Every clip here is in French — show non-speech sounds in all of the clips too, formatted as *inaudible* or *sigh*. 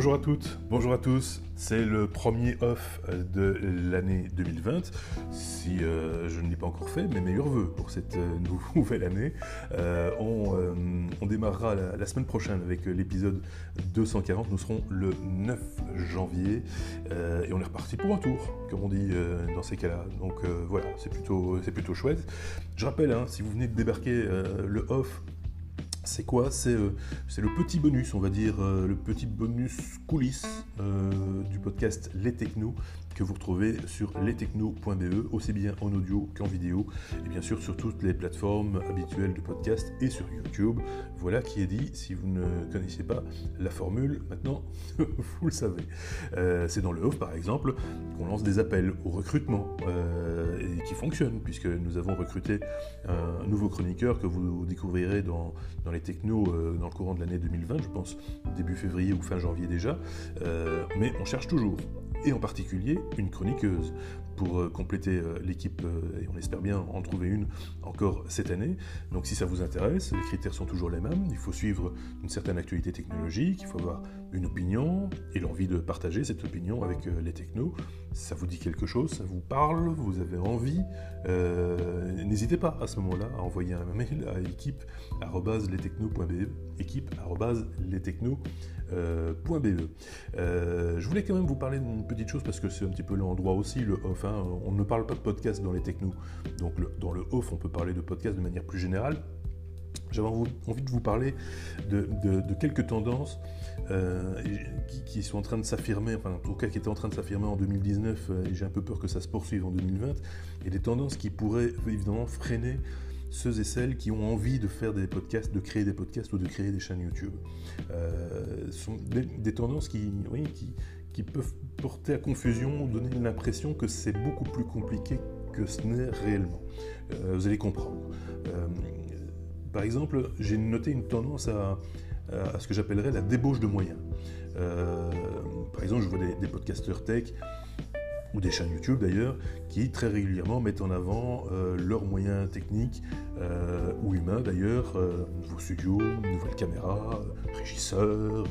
Bonjour à toutes, bonjour à tous. C'est le premier off de l'année 2020. Si euh, je ne l'ai pas encore fait, mes meilleurs voeux pour cette euh, *laughs* nouvelle année. Euh, on, démarrera la, semaine prochaine avec l'épisode 240. Nous serons le 9 janvier et on est reparti pour un tour, comme on dit dans ces cas-là. Donc voilà, c'est plutôt, plutôt chouette. Je rappelle, hein, si vous venez de débarquer, le off c'est quoi euh, C'est le petit bonus, on va dire, euh, le petit bonus coulisses euh, du podcast Les Technos que vous retrouvez sur lestechno.be, aussi bien en audio qu'en vidéo, et bien sûr sur toutes les plateformes habituelles de podcast et sur YouTube. Voilà qui est dit, si vous ne connaissez pas la formule, maintenant *laughs* vous le savez. Euh, c'est dans le off par exemple qu'on lance des appels au recrutement euh, et qui fonctionnent, puisque nous avons recruté un nouveau chroniqueur que vous découvrirez dans, dans les technos euh, dans le courant de l'année 2020, je pense début février ou fin janvier déjà, mais on cherche toujours et en particulier une chroniqueuse pour euh, compléter euh, l'équipe euh, et on espère bien en trouver une encore cette année. Donc si ça vous intéresse, les critères sont toujours les mêmes. Il faut suivre une certaine actualité technologique, il faut avoir une opinion et l'envie de partager cette opinion avec les technos. Ça vous dit quelque chose, ça vous parle, vous avez envie, n'hésitez pas à ce moment-là à envoyer un mail à équipe.lestechno.be équipe.lestechno.be je voulais quand même vous parler d'une petite chose parce que c'est un petit peu l'endroit aussi, le off. Hein. On ne parle pas de podcast dans les technos. Donc dans le off, on peut parler de podcast de manière plus générale. J'avais envie de vous parler de, quelques tendances euh, qui, sont en train de s'affirmer, enfin en tout cas qui étaient en train de s'affirmer en 2019, et j'ai un peu peur que ça se poursuive en 2020, et des tendances qui pourraient évidemment freiner ceux et celles qui ont envie de faire des podcasts, de créer des podcasts ou de créer des chaînes YouTube. Euh, sont des, tendances qui, oui, qui, peuvent porter à confusion, donner l'impression que c'est beaucoup plus compliqué que ce n'est réellement. Euh, vous allez comprendre. Euh, par exemple, j'ai noté une tendance à, ce que j'appellerais la débauche de moyens. par exemple, je vois des, des podcasteurs tech ou des chaînes YouTube d'ailleurs, qui très régulièrement mettent en avant euh, leurs moyens techniques euh, ou humains d'ailleurs, euh, nouveau studio, nouvelle caméra, régisseur,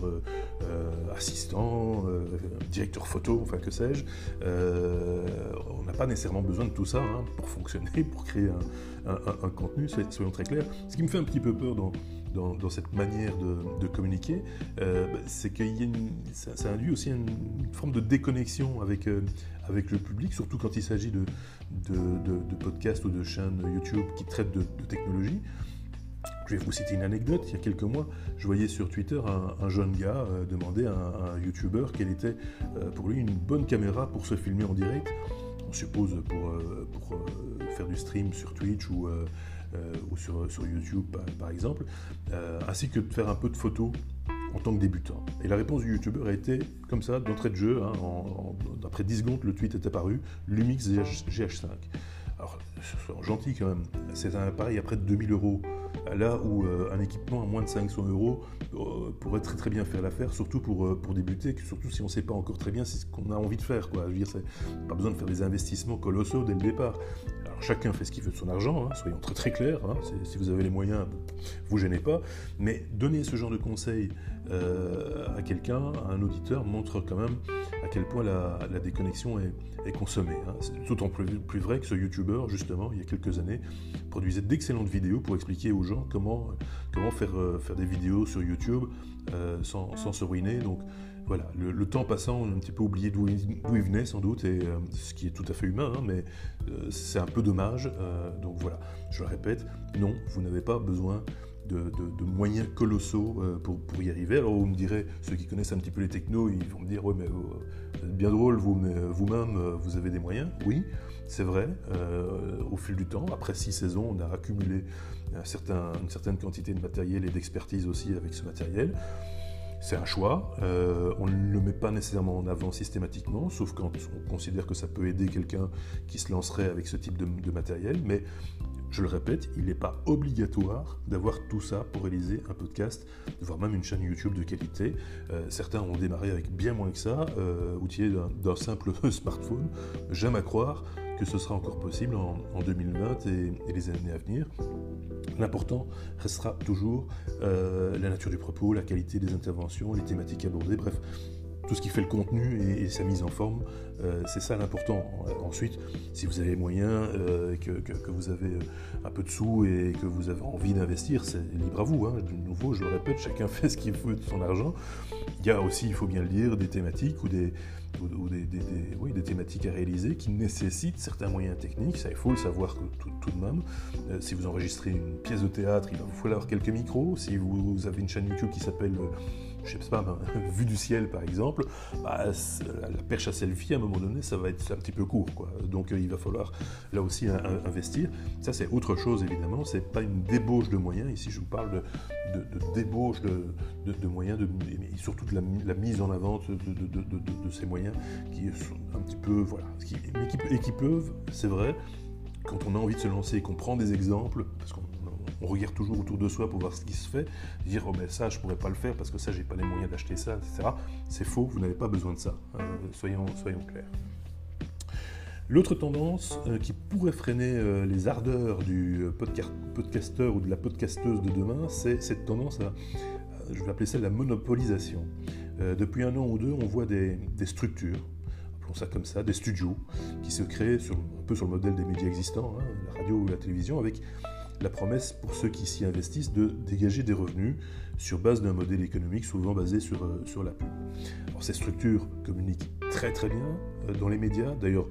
assistant, directeur photo, enfin que sais-je. on n'a pas nécessairement besoin de tout ça hein, pour fonctionner, *laughs* pour créer un, contenu, soyons très clairs. Ce qui me fait un petit peu peur dans, dans, cette manière de, communiquer, bah, c'est qu'il y a une, ça, induit aussi une, forme de déconnexion avec, avec le public, surtout quand il s'agit de, de, podcasts ou de chaînes YouTube qui traitent de, technologie. Je vais vous citer une anecdote. Il y a quelques mois, je voyais sur Twitter un, jeune gars euh, demander à un, YouTuber quelle était euh, pour lui une bonne caméra pour se filmer en direct. On suppose pour, euh, pour faire du stream sur Twitch ou, ou sur, YouTube par exemple, ainsi que de faire un peu de photos en tant que débutant Et la réponse du youtubeur a été comme ça, d'entrée de jeu, hein, après 10 secondes, le tweet est apparu, Lumix GH5. Alors, gentil quand même, c'est un appareil à près de 2000 euros, là où euh, un équipement à moins de 500 euros euh, pourrait très très bien faire l'affaire, surtout pour, euh, pour débuter, surtout si on ne sait pas encore très bien ce qu'on a envie de faire. Quoi. Je veux dire, pas besoin de faire des investissements colossaux dès le départ. Alors chacun fait ce qu'il veut de son argent, hein, soyons très très clairs, hein. si vous avez les moyens, vous gênez pas, mais donner ce genre de conseils à quelqu'un, à un auditeur, montre quand même à quel point la, déconnexion est, consommée. Hein. C'est en plus, vrai que ce YouTuber, justement, il y a quelques années, produisait d'excellentes vidéos pour expliquer aux gens comment, euh, faire des vidéos sur YouTube euh, sans, se ruiner. Donc voilà, le, temps passant, on a un petit peu oublié d'où il, venait sans doute, et euh, ce qui est tout à fait humain, hein, mais c'est un peu dommage. donc voilà, je le répète, non, vous n'avez pas besoin de, moyens colossaux euh, pour, y arriver. Alors, vous me direz, ceux qui connaissent un petit peu les technos, ils vont me dire, ouais, mais euh, bien drôle, vous, mais euh, vous-même, vous avez des moyens. Oui, c'est vrai. au fil du temps, après six saisons, on a accumulé une certaine quantité de matériel et d'expertise aussi avec ce matériel. C'est un choix, on ne le met pas nécessairement en avant systématiquement, sauf quand on considère que ça peut aider quelqu'un qui se lancerait avec ce type de, de matériel, mais je le répète, il n'est pas obligatoire d'avoir tout ça pour réaliser un podcast, voire même une chaîne YouTube de qualité. Euh, certains ont démarré avec bien moins que ça, euh, outillés d'un simple *laughs* smartphone. J'aime à croire que ce sera encore possible en, 2020 et, les années à venir. L'important restera toujours euh, la nature du propos, la qualité des interventions, les thématiques abordées, bref, tout ce qui fait le contenu et, sa mise en forme, c'est ça l'important. Ensuite, si vous avez les moyens, que, vous avez un peu de sous et que vous avez envie d'investir, c'est libre à vous. Hein. De nouveau, je le répète, chacun *laughs* fait ce qu'il veut de son argent. Il y a aussi, il faut bien le dire, des thématiques ou des, ou, des, oui, des, thématiques à réaliser qui nécessitent certains moyens techniques, ça il faut le savoir tout, tout de même. Euh, si vous enregistrez une pièce de théâtre, il va vous falloir quelques micros. Si vous avez une chaîne YouTube qui s'appelle euh, je sais pas, *laughs* vue du ciel par exemple, bah, la perche à selfie à un moment donné, ça va être un petit peu court. Quoi. Donc euh, il va falloir là aussi investir. Ça c'est autre chose évidemment, c'est pas une débauche de moyens. Ici je vous parle de, débauche de, moyens, et surtout de la, mise en avant de, ces moyens qui sont un petit peu, voilà, et qui peuvent, c'est vrai, quand on a envie de se lancer et qu'on prend des exemples, parce qu'on on regarde toujours autour de soi pour voir ce qui se fait, dire oh ben ça je pourrais pas le faire parce que ça j'ai pas les moyens d'acheter ça, etc. C'est faux, vous n'avez pas besoin de ça. Euh, soyons, clairs. L'autre tendance euh, qui pourrait freiner euh, les ardeurs du podcasteur ou de la podcasteuse de demain, c'est cette tendance à, je vais appeler ça la monopolisation. depuis un an ou deux, on voit des, structures, appelons ça comme ça, des studios, qui se créent sur, un peu sur le modèle des médias existants, hein, la radio ou la télévision, avec la promesse pour ceux qui s'y investissent de dégager des revenus sur base d'un modèle économique souvent basé sur, euh, sur la pub. Alors, ces structures communiquent très très bien euh, dans les médias. D'ailleurs,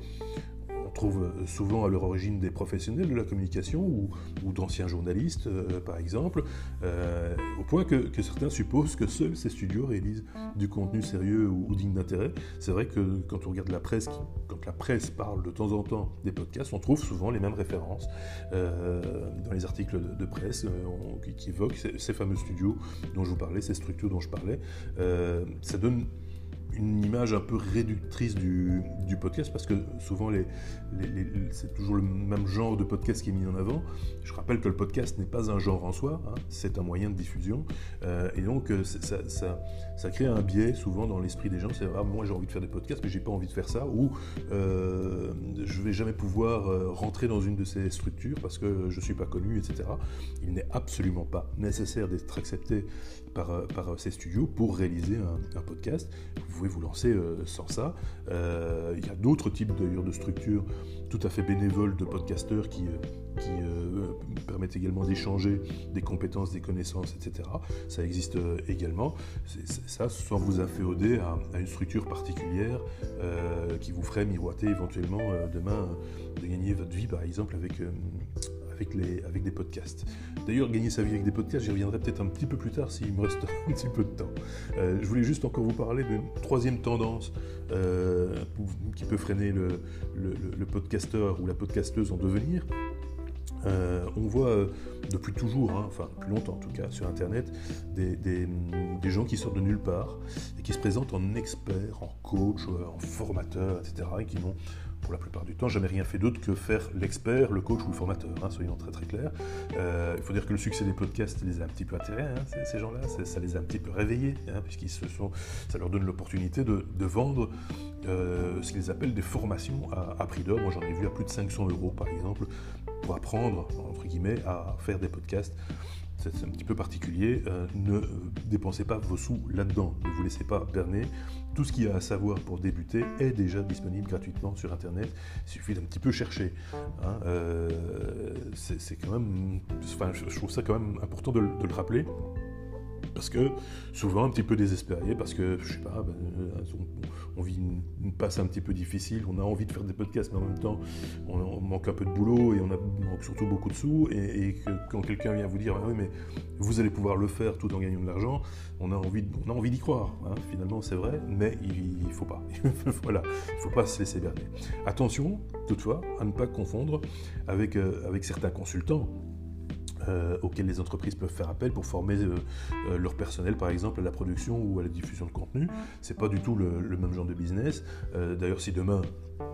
trouve euh, souvent à leur origine des professionnels de la communication ou, d'anciens journalistes, euh, par exemple, euh, au point que, certains supposent que seuls ces studios réalisent du contenu sérieux ou, digne d'intérêt. C'est vrai que quand on regarde la presse, quand la presse parle de temps en temps des podcasts, on trouve souvent les mêmes références dans les articles de, presse qui, évoquent ces, ces, fameux studios dont je vous parlais, ces structures dont je parlais. ça donne une image un peu réductrice du, podcast parce que souvent les, c'est toujours le même genre de podcast qui est mis en avant. Je rappelle que le podcast n'est pas un genre en soi, hein, c'est un moyen de diffusion euh, et donc euh, ça, ça, crée un biais souvent dans l'esprit des gens. C'est ah, moi j'ai envie de faire des podcasts mais j'ai pas envie de faire ça ou euh, je vais jamais pouvoir rentrer dans une de ces structures parce que je suis pas connu, etc. Il n'est absolument pas nécessaire d'être accepté par, par ces studios pour réaliser un, podcast. Vous pouvez vous lancer euh, sans ça. Euh, il y a d'autres types d'ailleurs de structures tout à fait bénévoles de podcasteurs qui, euh, permettent également d'échanger des compétences, des connaissances, etc. Ça existe également. ça, sans vous inféoder à, à une structure particulière qui vous ferait miroiter éventuellement demain de gagner votre vie, par exemple, avec avec, les, avec des podcasts. D'ailleurs, gagner sa vie avec des podcasts, j'y reviendrai peut-être un petit peu plus tard s'il me reste *laughs* un petit peu de temps. Euh, je voulais juste encore vous parler d'une troisième tendance euh, qui peut freiner le, le, podcasteur ou la podcasteuse en devenir. Euh, on voit depuis toujours, hein, enfin depuis longtemps en tout cas, sur Internet, des, gens qui sortent de nulle part et qui se présentent en experts, en coach, en formateur, etc. et qui n'ont pour la plupart du temps, jamais rien fait d'autre que faire l'expert, le coach ou le formateur, hein, soyons très très clairs. Euh, il faut dire que le succès des podcasts les a un petit peu atterrés, hein, ces, gens-là, ça les a un petit peu réveillés, hein, puisqu'ils se sont, ça leur donne l'opportunité de, vendre euh, ce qu'ils appellent des formations à, prix d'or. Moi j'en ai vu à plus de 500 euros par exemple, pour apprendre, entre guillemets, à faire des podcasts c'est un petit peu particulier. Euh, ne dépensez pas vos sous là-dedans. Ne vous laissez pas berner. Tout ce qu'il y a à savoir pour débuter est déjà disponible gratuitement sur Internet. Il suffit d'un petit peu chercher. Hein. Euh, c'est quand même, je trouve ça quand même important de le rappeler parce que souvent un petit peu désespéré, parce que je sais pas, ben, on, vit une, passe un petit peu difficile, on a envie de faire des podcasts, mais en même temps on, manque un peu de boulot et on, a, manque surtout beaucoup de sous, et, quand quelqu'un vient vous dire ah oui mais vous allez pouvoir le faire tout en gagnant de l'argent, on a envie, d'y croire. Hein. Finalement c'est vrai, mais il, ne faut pas. *laughs* voilà, il faut pas se laisser berner. Attention toutefois à ne pas confondre avec, euh, avec certains consultants euh, auxquels les entreprises peuvent faire appel pour former euh, euh, leur personnel, par exemple, à la production ou à la diffusion de contenu. C'est pas du tout le, même genre de business. D'ailleurs, si demain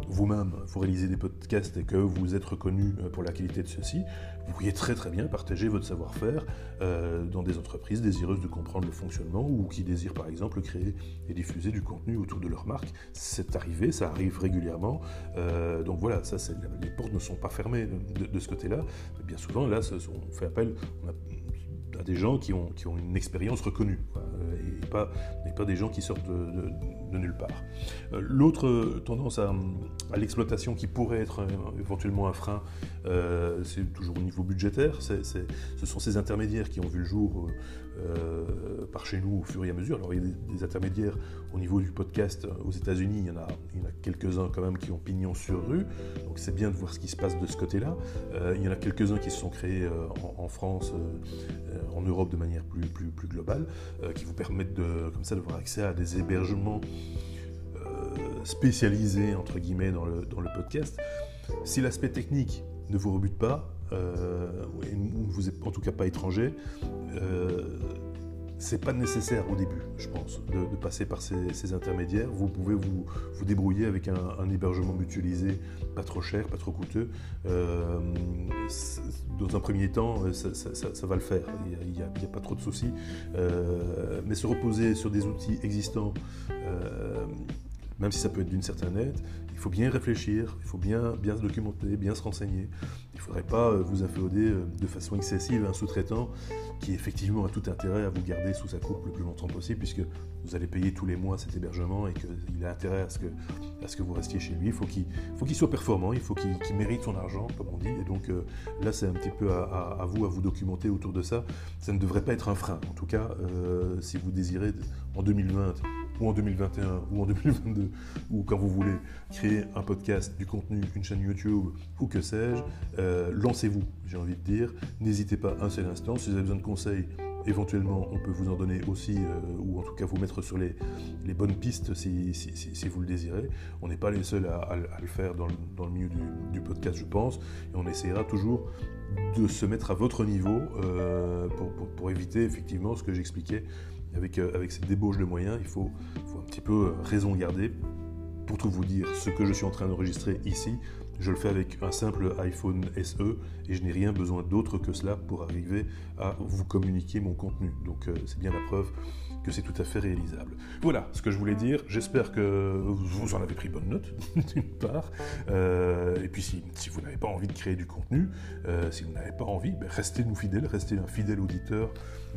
vous-même vous réalisez des podcasts et que vous êtes reconnu pour la qualité de ceux-ci, vous pourriez très très bien partager votre savoir-faire dans des entreprises désireuses de comprendre le fonctionnement ou qui désirent par exemple créer et diffuser du contenu autour de leur marque. C'est arrivé, ça arrive régulièrement. donc voilà, ça, les portes ne sont pas fermées de, ce côté-là. Bien souvent, là, on fait appel à des gens qui ont, une expérience reconnue. et, pas des gens qui sortent de, nulle part. L'autre tendance à, l'exploitation qui pourrait être éventuellement un frein, c'est toujours au niveau budgétaire. ce sont ces intermédiaires qui ont vu le jour euh, par chez nous au fur et à mesure. Alors il y a des, intermédiaires au niveau du podcast aux États-Unis, il y en a, a quelques-uns quand même qui ont pignon sur rue, donc c'est bien de voir ce qui se passe de ce côté-là. Euh, il y en a quelques-uns qui se sont créés euh, en, France, en Europe de manière plus, plus, plus globale, qui vous permettent de, comme ça d'avoir accès à des hébergements spécialisés entre guillemets dans le, podcast. Si l'aspect technique ne vous rebute pas, euh, ou vous êtes en tout cas pas étranger, euh, c'est pas nécessaire au début, je pense, de, passer par ces, intermédiaires. Vous pouvez vous, débrouiller avec un, hébergement mutualisé, pas trop cher, pas trop coûteux. Euh, dans un premier temps, ça, va le faire. Il n'y a, pas trop de soucis. mais se reposer sur des outils existants, même si ça peut être d'une certaine aide, il faut bien réfléchir, il faut bien, bien se documenter, bien se renseigner. Il ne faudrait pas euh, vous inféoder euh, de façon excessive un sous-traitant qui effectivement a tout intérêt à vous garder sous sa coupe le plus longtemps possible puisque vous allez payer tous les mois cet hébergement et qu'il a intérêt à ce que, à ce que vous restiez chez lui. Il faut qu'il soit performant, il faut qu'il mérite son argent, comme on dit. Et donc euh, là, c'est un petit peu à, vous à vous documenter autour de ça. Ça ne devrait pas être un frein. En tout cas, si vous désirez en 2020 ou en 2021 ou en 2022 ou quand vous voulez créer un podcast, du contenu, une chaîne YouTube ou que sais-je, euh, lancez-vous, j'ai envie de dire. N'hésitez pas un seul instant. Si vous avez besoin de conseils, éventuellement, on peut vous en donner aussi, euh, ou en tout cas vous mettre sur les, bonnes pistes si, vous le désirez. On n'est pas les seuls à, le faire dans le, milieu du, podcast, je pense, et on essaiera toujours de se mettre à votre niveau euh, pour, éviter effectivement ce que j'expliquais avec, avec cette débauche de moyens. Il faut, faut un petit peu raison garder pour tout vous dire, ce que je suis en train d'enregistrer ici, je le fais avec un simple iPhone SE et je n'ai rien besoin d'autre que cela pour arriver à vous communiquer mon contenu. Donc euh, c'est bien la preuve que c'est tout à fait réalisable. Voilà ce que je voulais dire. J'espère que vous en avez pris bonne note, *laughs* d'une part. Euh, et puis si, vous n'avez pas envie de créer du contenu, euh, si vous n'avez pas envie, ben, restez nous fidèles, restez un fidèle auditeur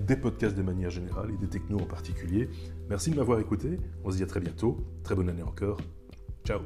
des podcasts de manière générale et des technos en particulier. Merci de m'avoir écouté. On se dit à très bientôt. Très bonne année encore. Ciao